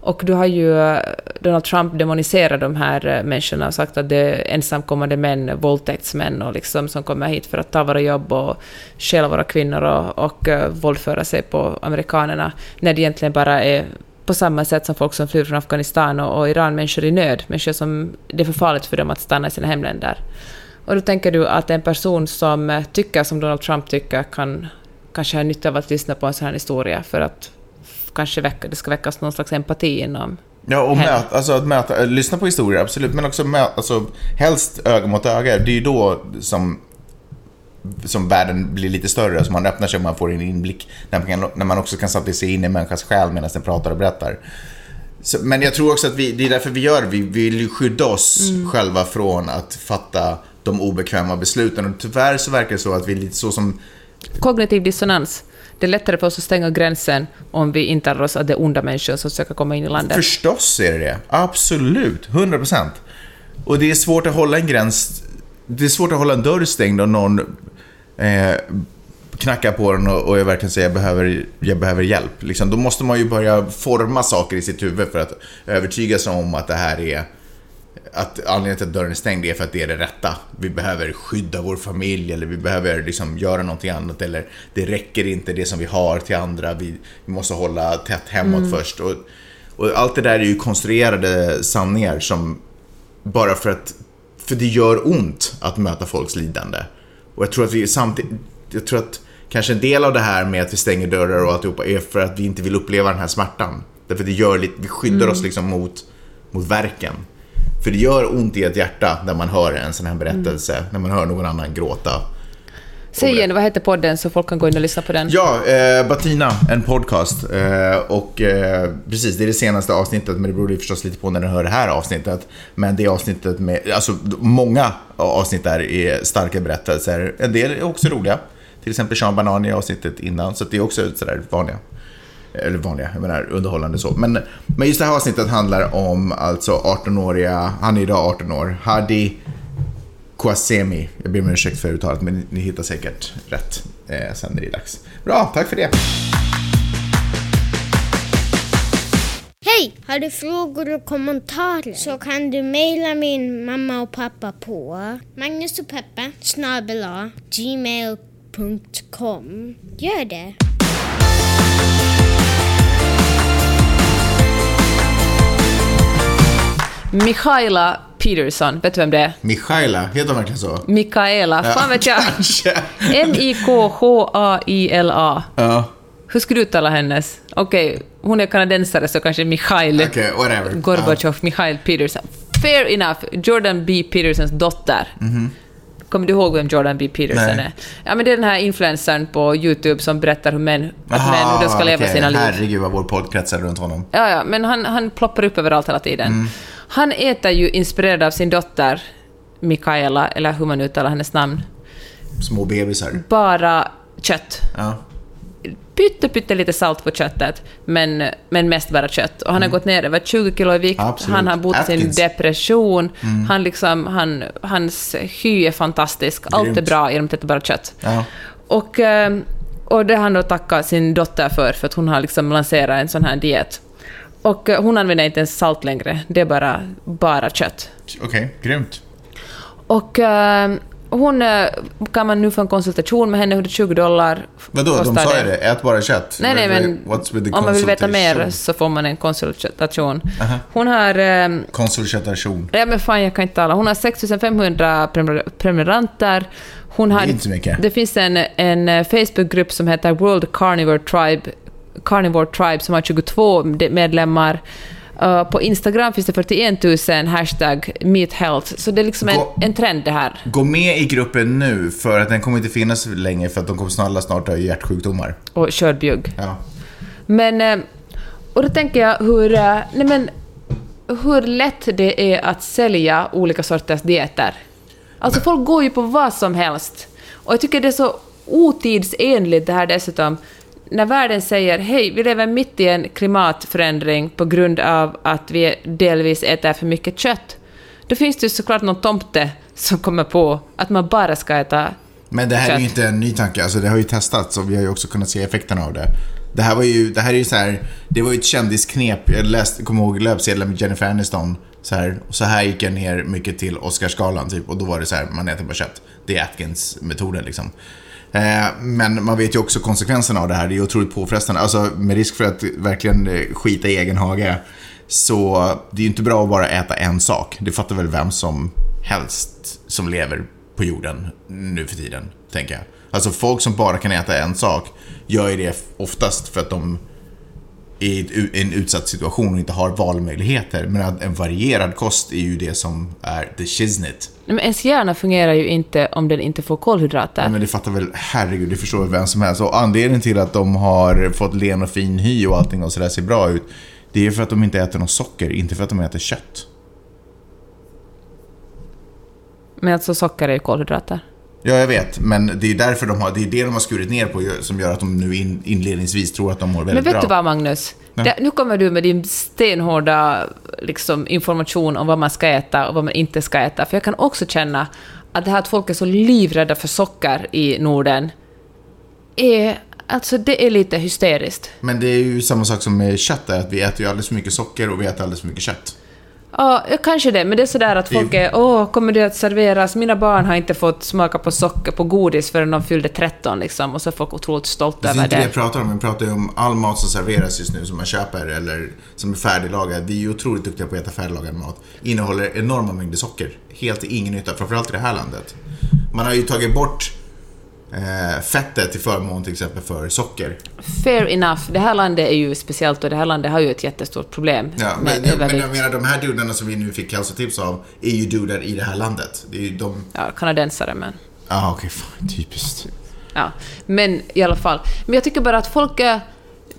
Och du har ju eh, Donald Trump demoniserat de här eh, människorna och sagt att det är ensamkommande män, våldtäktsmän och liksom som kommer hit för att ta våra jobb och stjäla våra kvinnor och, och uh, våldföra sig på amerikanerna, när det egentligen bara är på samma sätt som folk som flyr från Afghanistan och, och Iran, människor i nöd, människor som det är för farligt för dem att stanna i sina hemländer. Och då tänker du att en person som eh, tycker som Donald Trump tycker kan kanske ha nytta av att lyssna på en sån här historia för att kanske väcka, det ska väckas någon slags empati inom... Ja, och möta, alltså att möta, äh, lyssna på historier, absolut, men också möta, alltså helst öga mot öga. Det är ju då som, som världen blir lite större, så man öppnar sig och man får en inblick. När man, kan, när man också kan samtidigt se in i en människas själ medan den pratar och berättar. Så, men jag tror också att vi, det är därför vi gör. Vi vill ju skydda oss själva från att fatta de obekväma besluten. Och tyvärr så verkar det så att vi är lite så som Kognitiv dissonans. Det är lättare för oss att stänga gränsen om vi intalar oss att det är onda människor som försöker komma in i landet. Förstås är det det. Absolut. 100%. Och det är svårt att hålla en gräns. Det är svårt att hålla en dörr stängd om någon eh, knackar på den och, och jag verkligen säger jag behöver, jag behöver hjälp. Liksom, då måste man ju börja forma saker i sitt huvud för att övertyga sig om att det här är att anledningen till att dörren är stängd är för att det är det rätta. Vi behöver skydda vår familj eller vi behöver liksom göra någonting annat eller det räcker inte det som vi har till andra. Vi, vi måste hålla tätt hemåt först. Och, och allt det där är ju konstruerade sanningar som bara för att för det gör ont att möta folks lidande. Och jag tror att vi samtidigt, jag tror att kanske en del av det här med att vi stänger dörrar och alltihopa är för att vi inte vill uppleva den här smärtan. Därför det gör lite, vi skyddar oss liksom mot, mot verken. För det gör ont i ett hjärta när man hör en sån här berättelse, när man hör någon annan gråta. Säg igen, vad heter podden så folk kan gå in och lyssna på den? Ja, eh, Batina, en podcast. Eh, och eh, precis, det är det senaste avsnittet, men det beror ju förstås lite på när du hör det här avsnittet. Men det avsnittet med, alltså många avsnitt där är starka berättelser. En del är också roliga. Till exempel Sean Banan i avsnittet innan, så det är också sådär vanliga. Eller vanliga, jag menar underhållande så. Men, men just det här avsnittet handlar om alltså 18-åriga, han är idag 18 år, Hadi Kwasemi. Jag ber om ursäkt för uttalet, men ni, hittar säkert rätt eh, sen när det är dags. Bra, tack för det. Hej! Har du frågor och kommentarer så kan du mejla min mamma och pappa på Magnus gmail.com. Gör det! Michaela Peterson, vet du vem det är? Michaela, heter hon verkligen så? Mikaela, fan vet jag. M-I-K-H-A-I-L-A. Ja, Hur skulle du uttala hennes? Okej, hon är kanadensare så kanske Michail okej, whatever. Gorbachev, Michail Peterson. Fair enough, Jordan B. Petersons dotter. Kommer du ihåg vem Jordan B. Peterson. Nej. är? Ja, men det är den här influencern på YouTube som berättar hur män, att Aha, män hur de ska leva okej. sina liv. Herregud vad vår podd kretsar runt honom. Ja, ja, men han, han ploppar upp överallt hela tiden. Mm. Han äter ju inspirerad av sin dotter Mikaela, eller hur man uttalar hennes namn, Små bebisar. bara kött. Ja. Pytte, pytte lite salt på köttet, men, men mest bara kött. Och han har gått ner över 20 kilo i vikt, Mm. Absolut. han har bott sin depression, han liksom, han, hans hy är fantastisk, allt är Grymt. bra genom att bara kött. Ja. Och, eh, och det har han då tackat sin dotter för, för att hon har liksom lanserat en sån här diet. Och eh, hon använder inte ens salt längre, det är bara, bara kött. Okej, grymt. Och eh, hon eh, kan man nu få en konsultation med henne, 120 dollar. Vadå, de sa ju det. Ät bara kött. Nej, nej, men om man vill veta mer så får man en konsultation. Hon har... Eh, Konsultation. ja, men fan, jag kan inte tala. Hon har 6500 prenumer- prenumeranter. Hon har, Det är inte så mycket. Det finns en, en eh, Facebookgrupp som heter World Carnivore Tribe, Carnivore Tribe som har 22 de- medlemmar. Uh, på Instagram finns det 41 000 hashtag meet health, så det är liksom en, Gå- en trend det här. Gå med i gruppen nu, för att den kommer inte finnas länge, för att de kommer snart, snart ha hjärtsjukdomar. Och kördbjugg. Ja. Men... eh, Och då tänker jag hur... eh, Nej men, hur lätt det är att sälja olika sorters dieter. Alltså folk går ju på vad som helst. Och jag tycker det är så otidsenligt det här dessutom. När världen säger hej, vi lever mitt i en klimatförändring på grund av att vi delvis äter för mycket kött. Då finns det ju såklart någon tomte som kommer på att man bara ska äta Men det här är ju Kött. inte en ny tanke, alltså det har ju testats och vi har ju också kunnat se effekterna av det. Det här var ju, det här är ju så här, det var ju ett kändisknep. Jag läste, kommer ihåg löpsedeln med Jennifer Aniston. Så här, och så här gick jag ner mycket till Oscarsgalan typ och då var det så här, man äter bara kött. Det är Atkins-metoden liksom. Eh, men man vet ju också konsekvenserna av det här, det är otroligt påfrestande. Alltså med risk för att verkligen eh, skita i egen hage. Så det är ju inte bra att bara äta en sak. Det fattar väl vem som helst som lever på jorden nu för tiden, tänker jag. Alltså folk som bara kan äta en sak gör ju det oftast för att de i en utsatt situation och inte har valmöjligheter. Men en varierad kost är ju det som är the shiznit. Nej, Men ens hjärna fungerar ju inte om den inte får kolhydrater. Men det fattar väl, herregud, det förstår väl vem som helst. Och anledningen till att de har fått len och fin hy och allting och sådär ser bra ut, det är för att de inte äter något socker, inte för att de äter kött. Men alltså socker är ju kolhydrater. Ja, jag vet, men det är därför de har, det är det de har skurit ner på som gör att de nu in, inledningsvis tror att de mår Men väldigt vet bra. du vad, Magnus? Det, nu kommer du med din stenhårda liksom, information om vad man ska äta och vad man inte ska äta. För jag kan också känna att det här att folk är så livrädda för socker i Norden, är, alltså det är lite hysteriskt. Men det är ju samma sak som med kött, att vi äter ju alldeles för mycket socker och vi äter alldeles för mycket kött. Ja, kanske det, men det är sådär att folk är åh, kommer det att serveras? Mina barn har inte fått smaka på socker på godis förrän de fyllde 13 liksom, och så är folk otroligt stolta Det är över inte det det. jag pratar om, jag pratar ju om all mat som serveras just nu som man köper eller som är färdiglagad. Vi är ju otroligt duktiga på att äta färdiglagad mat. Innehåller enorma mängder socker. Helt ingen nytta, framförallt i det här landet. Man har ju tagit bort eh, fettet till förmån till exempel för socker. Fair enough. Det här landet är ju speciellt och det här landet har ju ett jättestort problem Ja, med men, jag, men jag menar de här dudarna som vi nu fick hälsotips av är ju dudar i det här landet. Det är ju de... Ja, kanadensare men... Ja, ah, okej, fan, typiskt. Ja, men i alla fall. Men jag tycker bara att folk.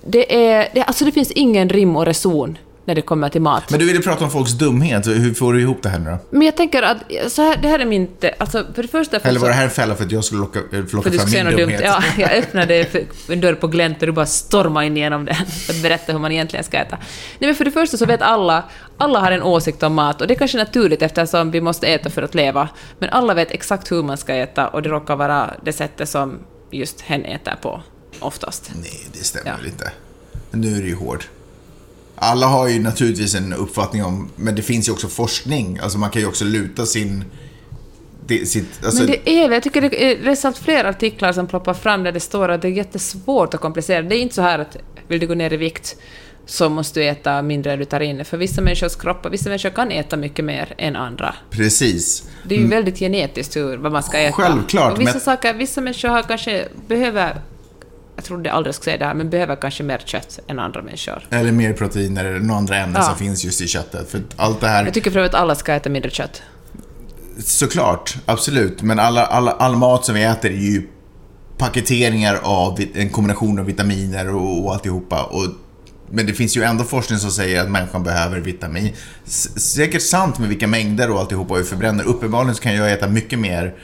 Det är... Det, alltså det finns ingen rim och reson när det kommer till mat. Men du ville prata om folks dumhet, hur får du ihop det här nu då? Men jag tänker att så här, det här är min... Alltså för det första... Eller var det här en fälla för att jag skulle locka, för plocka du fram min något dumt. dumhet? Ja, jag öppnade för- en dörr på glänt och du bara stormade in igenom den för att berätta hur man egentligen ska äta. Nej men för det första så vet alla, alla har en åsikt om mat och det är kanske naturligt eftersom vi måste äta för att leva. Men alla vet exakt hur man ska äta och det råkar vara det sättet som just hen äter på, oftast. Nej, det stämmer Ja. inte. Nu är det ju hård. Alla har ju naturligtvis en uppfattning om, men det finns ju också forskning. Alltså man kan ju också luta sin... Det, sitt, alltså, Men det är väl, jag tycker det är läst allt fler artiklar som ploppar fram där det står att det är jättesvårt och komplicerat. Det är inte så här att vill du gå ner i vikt så måste du äta mindre än du tar in. För vissa människors kroppar, vissa människor kan äta mycket mer än andra. Precis. Det är ju väldigt genetiskt hur, vad man ska äta. Självklart, Och vissa men- saker, vissa människor har kanske, behöver, jag trodde aldrig jag skulle säga det här, men behöver kanske mer kött än andra människor. Eller mer proteiner eller några andra ämnen Ja. som finns just i köttet. För allt det här, Jag tycker för övrigt att alla ska äta mindre kött. såklart, absolut. Men alla, alla, all mat som vi äter är ju paketeringar av en kombination av vitaminer och, och alltihopa. Och Men det finns ju ändå forskning som säger att människan behöver vitamin. S- säkert sant med vilka mängder och alltihopa vi förbränner. Uppenbarligen så kan jag äta mycket mer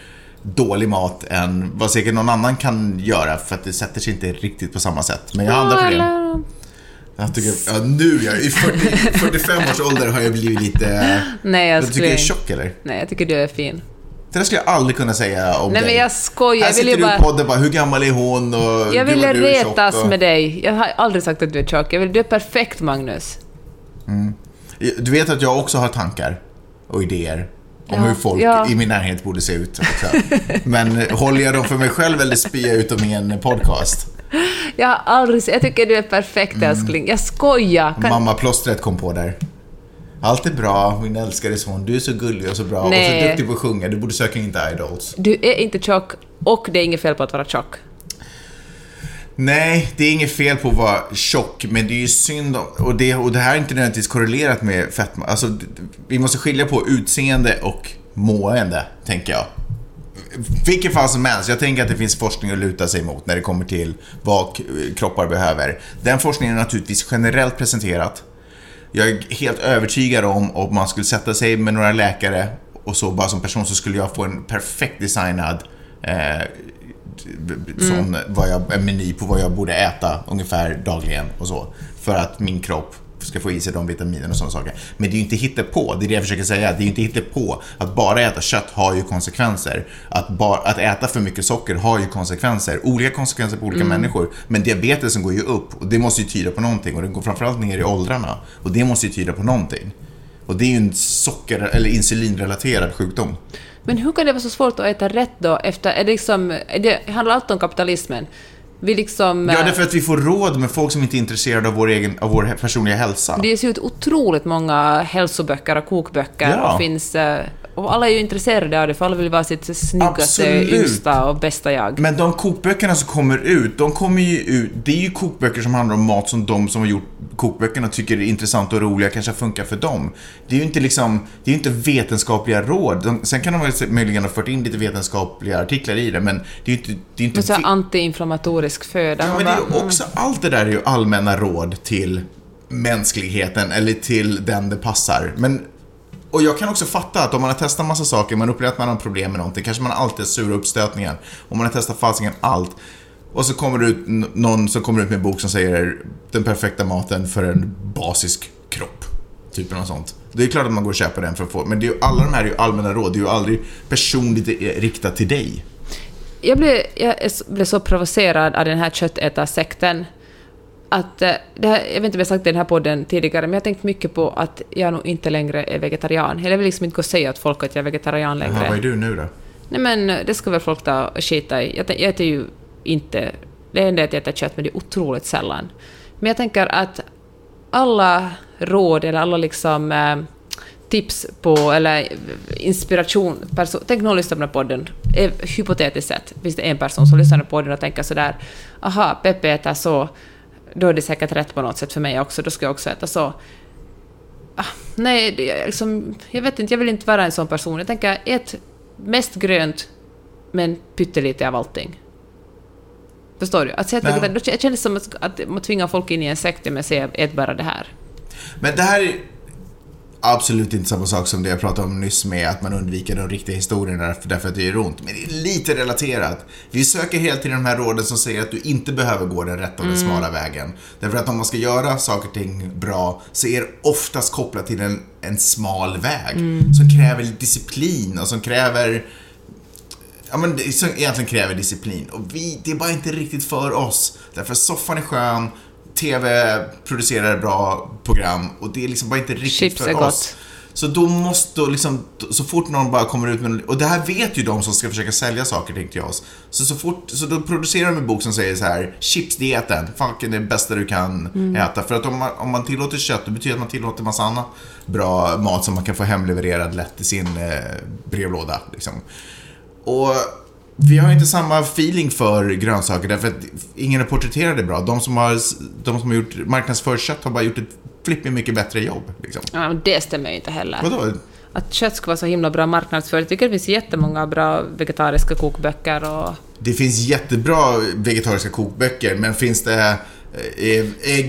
dålig mat än vad säkert någon annan kan göra för att det sätter sig inte riktigt på samma sätt. Men jag har andra problem. Jag tycker, ja, nu, jag, i 40, 45 års ålder har jag blivit lite... Nej, Jag tycker jag är tjock eller? Nej, jag tycker du är fin. Det där skulle jag aldrig kunna säga om Nej, dig. men jag skojar. Här Jag vill sitter du i bara... podden bara, hur gammal är hon och Jag ville tjock retas och... med dig. Jag har aldrig sagt att du är tjock. Jag vill, du är perfekt, Magnus. Du vet att jag också har tankar och idéer om hur folk ja. i min närhet borde se ut. Men eh, håller jag dem för mig själv eller spyr jag ut dem i en podcast? Jag har aldrig... Jag tycker du är perfekt, älskling. Jag skojar. Kan... Mamma-plåstret kom på där. Allt är bra, min älskade son. Du är så gullig och så bra och Nej. så duktig på att sjunga. Du borde söka in till Idols. Du är inte tjock och det är inget fel på att vara tjock. Nej, det är inget fel på att vara tjock, men det är ju synd om, och det, och det här är inte nödvändigtvis korrelerat med fetma. Alltså, vi måste skilja på utseende och mående, tänker jag. Vilken fall som helst, jag tänker att det finns forskning att luta sig mot när det kommer till vad kroppar behöver. Den forskningen är naturligtvis generellt presenterat. Jag är helt övertygad om om man skulle sätta sig med några läkare och så bara som person så skulle jag få en perfekt designad eh, sån, vad jag, en meny på vad jag borde äta ungefär dagligen och så. För att min kropp ska få i sig de vitaminerna och sådana saker. Men det är ju inte på. det är det jag försöker säga. Det är ju inte på. Att bara äta kött har ju konsekvenser. Att, bara, att äta för mycket socker har ju konsekvenser. Olika konsekvenser på olika människor. Men diabetesen går ju upp och det måste ju tyda på någonting. Och den går framförallt ner i åldrarna. Och det måste ju tyda på någonting. Och det är ju en socker eller insulinrelaterad sjukdom. Men hur kan det vara så svårt att äta rätt då? Efter, är det liksom, är det handlar allt om kapitalismen? Vi liksom... Ja, eh, det är för att vi får råd med folk som inte är intresserade av vår, egen, av vår personliga hälsa. Det ges ut otroligt många hälsoböcker och kokböcker Ja. och finns... Och alla är ju intresserade av det, för alla vill vara sitt snyggaste, Absolut. yngsta och bästa jag. Men de kokböckerna som kommer ut, de kommer ju ut, det är ju kokböcker som handlar om mat som de som har gjort kokböckerna tycker är intressant och roliga, kanske funkar för dem. Det är ju inte liksom, det är ju inte vetenskapliga råd. De, sen kan de väl möjligen ha fört in lite vetenskapliga artiklar i det, men det är ju inte... Det är inte Men så antiinflammatorisk föda. Ja, men det är ju också, allt det där är ju allmänna råd till mänskligheten eller till den det passar. Men, och jag kan också fatta att om man har testat massa saker, man upplever att man har problem med någonting, kanske man alltid har sura uppstötningar. Om man har testat falsingen allt. Och så kommer det ut någon som kommer ut med en bok som säger den perfekta maten för en basisk kropp. Typ något sånt. Det är klart att man går och köper den för att få, men det är ju, alla de här är ju allmänna råd, det är ju aldrig personligt riktat till dig. Jag blev, jag blev så provocerad av den här köttätarsekten att, eh, det här, jag vet inte om jag sagt det i den här podden tidigare, men jag har tänkt mycket på att jag nog inte längre är vegetarian. Eller jag vill liksom inte gå och säga åt folk att jag är vegetarian längre. Jaha, vad är du nu då? Nej men det ska väl folk ta och skita i. Jag, jag äter ju inte... Det enda är att jag äter kött, men det är otroligt sällan. Men jag tänker att alla råd eller alla liksom eh, tips på, eller inspiration... Perso- tänk någon lyssnar på den här podden. Eh, hypotetiskt sett finns det en person som lyssnar på podden och tänker sådär aha, Peppe äter så, då är det säkert rätt på något sätt för mig också, då ska jag också äta så. Ah, nej, det liksom, jag vet inte, jag vill inte vara en sån person. Jag tänker, ät mest grönt, men pyttelite av allting. Förstår du? Att säga att Ja. vegetar- då känns det som att, att man tvingar folk in i en sekt med att säga ät bara det här. Men det här är absolut inte samma sak som det jag pratade om nyss med att man undviker de riktiga historierna därför, att det gör ont. Men det är lite relaterat. Vi söker hela tiden de här råden som säger att du inte behöver gå den rätta och den smala vägen. Därför att om man ska göra saker och ting bra så är det oftast kopplat till en, en smal väg som kräver disciplin och som kräver Ja men det som egentligen kräver disciplin. Och vi, det är bara inte riktigt för oss. Därför soffan är skön, TV producerar bra program och det är liksom bara inte riktigt Chips för är oss. gott. Så då måste då liksom, så fort någon bara kommer ut med och det här vet ju de som ska försöka sälja saker tänkte jag oss. Så, så fort, så då producerar de en bok som säger så här, chipsdieten, fucking det bästa du kan Mm. äta. För att om man, om man tillåter kött, det betyder att man tillåter massa annan bra mat som man kan få hemlevererad lätt i sin eh, brevlåda. Liksom. Och vi har inte samma feeling för grönsaker därför att ingen har porträtterat det bra. De som har, de som har gjort marknadsför kött har bara gjort ett flippigt mycket bättre jobb. Liksom. Ja, det stämmer ju inte heller. Vadå? Att kött ska vara så himla bra marknadsfört. Jag tycker det finns jättemånga bra vegetariska kokböcker och... Det finns jättebra vegetariska kokböcker, men finns det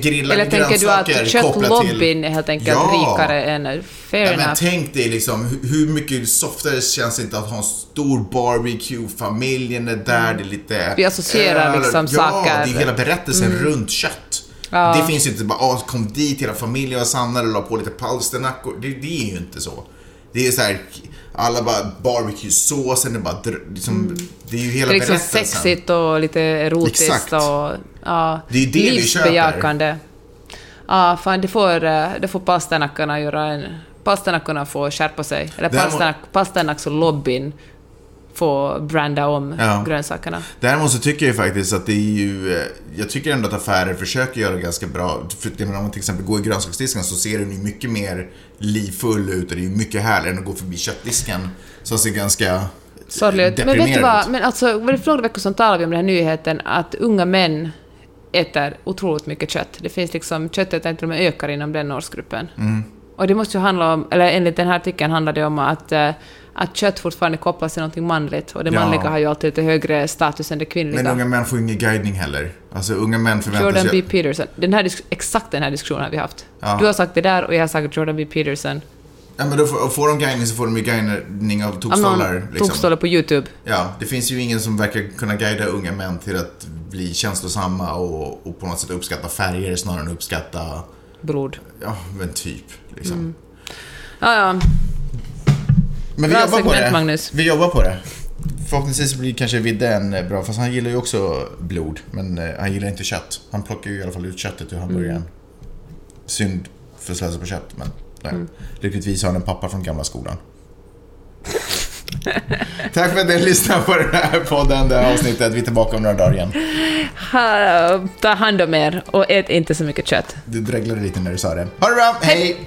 grillade Eller tänker du att köttlobbyn är helt enkelt Ja. rikare än... Fair Ja, men tänk dig liksom, hur, mycket softare känns det inte att ha en stor barbecue, familjen är där, det är lite... Vi associerar öl, liksom ja, saker. det är hela berättelsen runt kött. Ja. Det finns ju inte bara, ah, kom dit, hela familjen var samlade och la på lite palsternackor. Det, det är ju inte så. Det är så här, alla bara barbecue-såsen, det bara, liksom, det är ju hela Det är liksom berättelsen. sexigt och lite erotiskt Exakt. och ja, Det är ju det livsbejakande. Ja, fan, det får, eh, det får palsternackarna göra en... Palsternackarna får skärpa sig. Eller Däremot- palsternack, palsternacks får branda om Ja. grönsakerna. Däremot så tycker jag faktiskt att det är ju... eh, Jag tycker ändå att affärer försöker göra det ganska bra. För om man till exempel går i grönsaksdisken så ser den ju mycket mer livfull ut och det är mycket härligare än att gå förbi köttdisken som ser ganska Sorgligt. Men vet du vad, men alltså, var det för några veckor sedan talade vi om den här nyheten att unga män äter otroligt mycket kött. Det finns liksom, med ökar inom den årsgruppen. Mm. Och det måste ju handla om, eller enligt den här artikeln handlar det om att, eh, att kött fortfarande kopplas till någonting manligt och det Ja. manliga har ju alltid lite högre status än det kvinnliga. Men unga män får ingen guidning heller. Alltså unga män förväntar Jordan. B. Peterson. Den här, exakt den här diskussionen har vi haft. Ja. Du har sagt det där och jag har sagt Jordan B. Peterson. Ja men då får, får de guidning så får de ju guidning av tokstollar. Liksom. tokstolle på YouTube. Ja, det finns ju ingen som verkar kunna guida unga män till att bli känslosamma och, och på något sätt uppskatta färger snarare än uppskatta, Blod. ja men typ. Liksom. Mm. Ja, ja. Men vi Bra jobbar på segment, det. Magnus. Vi jobbar på det. Förhoppningsvis blir kanske Vidde en eh, bra, fast han gillar ju också blod. Men eh, han gillar inte kött. Han plockar ju i alla fall ut köttet ur hamburgaren. Mm. Synd för att slösa på kött, men nej. Mm. lyckligtvis har han en pappa från gamla skolan. Tack för att ni lyssnade på den här podden, det här avsnittet. Vi är tillbaka om några dagar igen. Ha, ta hand om er och ät inte så mycket kött. Du dreglade lite när du sa det. Ha det bra, hej.